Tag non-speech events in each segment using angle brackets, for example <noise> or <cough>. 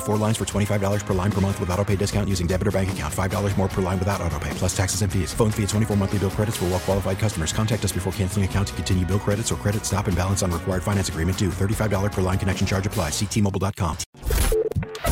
Minimum of four lines for $25 per line per month with auto pay discount using debit or bank account. $5 more per line without auto pay, plus taxes and fees. Phone fee at 24 monthly bill credits for well qualified customers. Contact us before canceling account to continue bill credits or credit stop and balance on required finance agreement due. $35 per line connection charge applies. Ctmobile.com.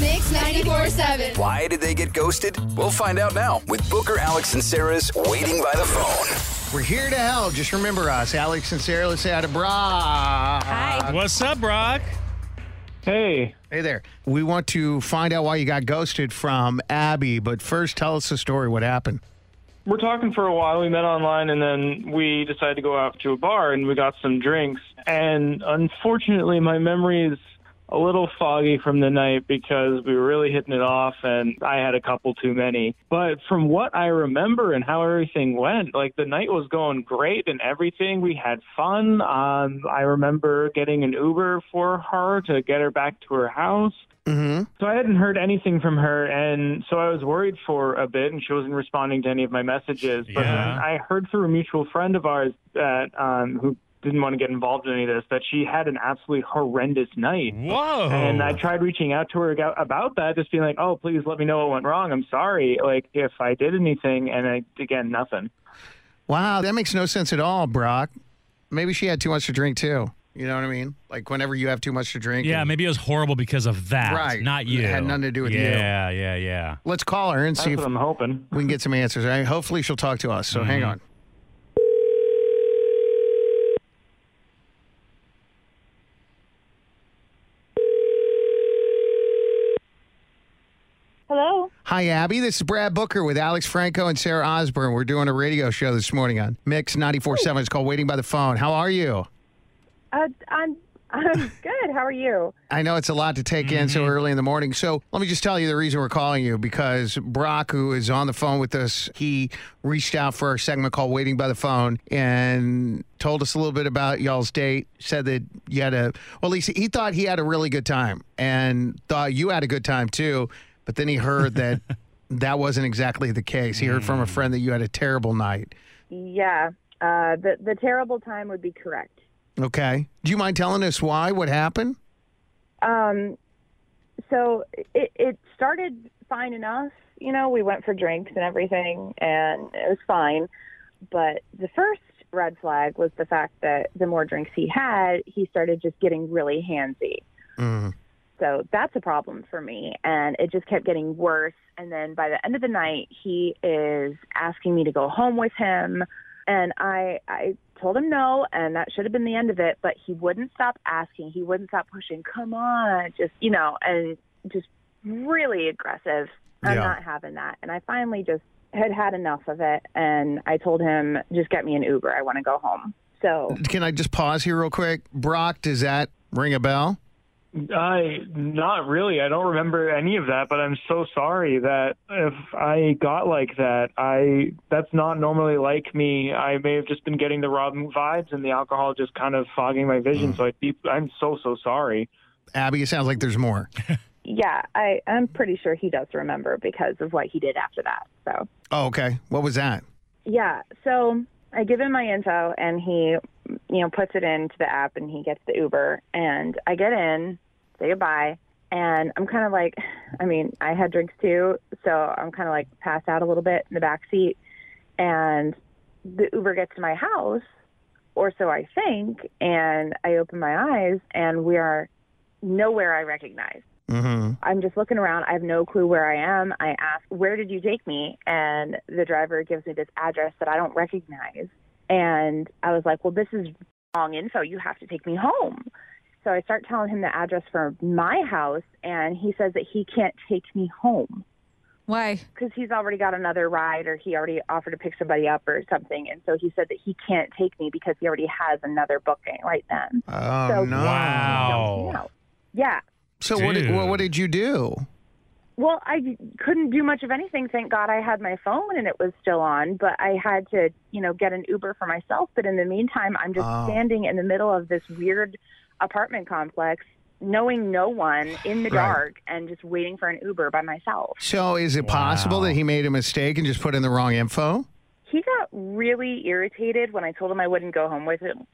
Mix 94.7. Why did they get ghosted? We'll find out now with Booker, Alex, and Sarah's Waiting by the Phone. We're here to help. Just remember us, Alex and Sarah. Let's say hi to Brock. Hi. What's up, Brock? Hey. Hey there. We want to find out why you got ghosted from Abby, but first tell us the story. What happened? We're talking for a while. We met online and then we decided to go out to a bar and we got some drinks. And unfortunately, my memory is a little foggy from the night because we were really hitting it off and I had a couple too many. But from what I remember and how everything went, like the night was going great and everything. We had fun. Um, I remember getting an Uber for her to get her back to her house. Mm-hmm. So I hadn't heard anything from her, and so I was worried for a bit, and she wasn't responding to any of my messages. But Yeah. I heard through a mutual friend of ours that um, who didn't want to get involved in any of this that she had an absolutely horrendous night. Whoa. And I tried reaching out to her about that, just being like, "Oh, please let me know what went wrong. I'm sorry, like if I did anything." And I, again, nothing. Wow, that makes no sense at all, Brock. Maybe she had too much to drink too. You know what I mean? Like whenever you have too much to drink. Yeah, and- maybe it was horrible because of that. Right. Not It you. had nothing to do with you. Yeah, yeah, yeah. Let's call her and That's see if I'm hoping. we can get some answers. All right? Hopefully she'll talk to us. So hang Mhm. on. Hi, Abby. This is Brad Booker with Alex Franco and Sarah Osborne. We're doing a radio show this morning on Mix 94.7. It's called Waiting by the Phone. How are you? Uh, I'm I'm good. How are you? I know it's a lot to take in so early in the morning. So let me just tell you the reason we're calling you because Brock, who is on the phone with us, he reached out for our segment called Waiting by the Phone and told us a little bit about y'all's date. Said that you had a, well, at least he thought he had a really good time and thought you had a good time too. But then he heard that <laughs> that wasn't exactly the case. He heard from a friend that you had a terrible night. Yeah. Uh, the the terrible time would be correct. Okay. Do you mind telling us why? What happened? Um, so it it started fine enough. You know, we went for drinks and everything, and it was fine. But the first red flag was the fact that the more drinks he had, he started just getting really handsy. Mm. So that's a problem for me. And it just kept getting worse. And then by the end of the night, he is asking me to go home with him. And I, I told him no, and that should have been the end of it. But he wouldn't stop asking. He wouldn't stop pushing. Come on, just you know, and just really aggressive. I'm Yeah. not having that. And I finally just had had enough of it. And I told him, just get me an Uber. I want to go home. So Can I just pause here real quick? Brock, does that ring a bell? I not really. I don't remember any of that, but I'm so sorry that if I got like that, I that's not normally like me. I may have just been getting the wrong vibes and the alcohol just kind of fogging my vision. Mm. So I deep, I'm so so sorry. Abby, it sounds like there's more. <laughs> yeah, I, I'm pretty sure he does remember because of what he did after that. So. Oh, okay. What was that? Yeah. So I give him my info and he, you know, puts it into the app and he gets the Uber and I get in, say goodbye. And I'm kind of like, I mean, I had drinks too. So I'm kind of like passed out a little bit in the back seat. And the Uber gets to my house, or so I think. And I open my eyes and we are nowhere I recognize. Mm-hmm. I'm just looking around. I have no clue where I am. I ask, Where did you take me? And the driver gives me this address that I don't recognize. And I was like, Well, this is wrong info. You have to take me home. So I start telling him the address for my house, and he says that he can't take me home Why? because he's already got another ride or he already offered to pick somebody up or something. And so he said that he can't take me because he already has another booking right then. Oh, so no. Wow. Yeah. So what did, Dude. what, what did you do? Well, I couldn't do much of anything. Thank God I had my phone and it was still on, but I had to, you know, get an Uber for myself. But in the meantime, I'm just Oh. standing in the middle of this weird apartment complex, knowing no one in the Right. dark and just waiting for an Uber by myself. So is it possible Wow. that he made a mistake and just put in the wrong info? He got really irritated when I told him I wouldn't go home with him.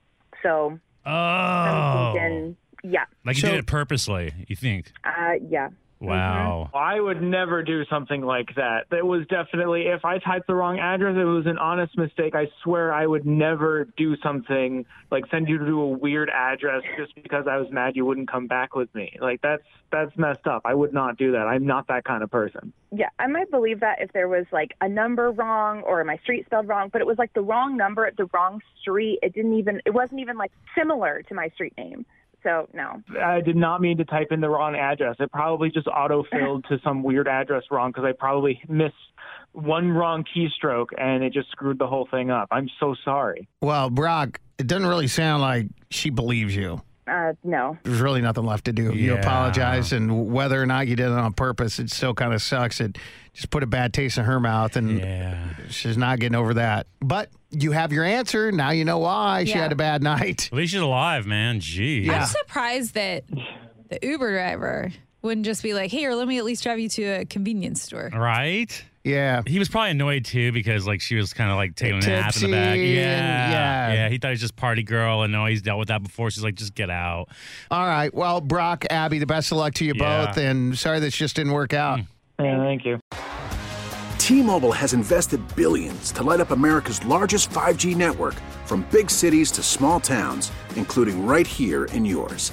So Oh. I'm thinking, yeah, Like you So- did it purposely, you think? uh, yeah. Mm-hmm. Wow. I would never do something like that. It was definitely, if I typed the wrong address, it was an honest mistake. I swear I would never do something like send you to a weird address just because I was mad you wouldn't come back with me. Like that's that's messed up. I would not do that. I'm not that kind of person. Yeah, I might believe that if there was like a number wrong or my street spelled wrong, but it was like the wrong number at the wrong street. It didn't even, it wasn't even like similar to my street name. So no. I did not mean to type in the wrong address. It probably just auto-filled to some weird address wrong because I probably missed one wrong keystroke and it just screwed the whole thing up. I'm so sorry. Well, Brock, it doesn't really sound like she believes you. Uh, no. There's really nothing left to do. You Yeah. apologize, and whether or not you did it on purpose, it still kind of sucks. It just put a bad taste in her mouth, and Yeah. she's not getting over that. But you have your answer. Now you know why she Yeah. had a bad night. At least she's alive, man. Gee. Yeah. I'm surprised that the Uber driver wouldn't just be like, "Here, let me at least drive you to a convenience store." Right? Yeah. He was probably annoyed too because like she was kind of like taking a nap in the back. Yeah. yeah. Yeah. He thought he was just party girl and no, he's dealt with that before. She's like, just get out. All right. Well, Brock, Abby, the best of luck to you Yeah. both, and sorry this just didn't work out. Hmm. Yeah, thank you. T-Mobile has invested billions to light up America's largest 5G network from big cities to small towns, including right here in yours.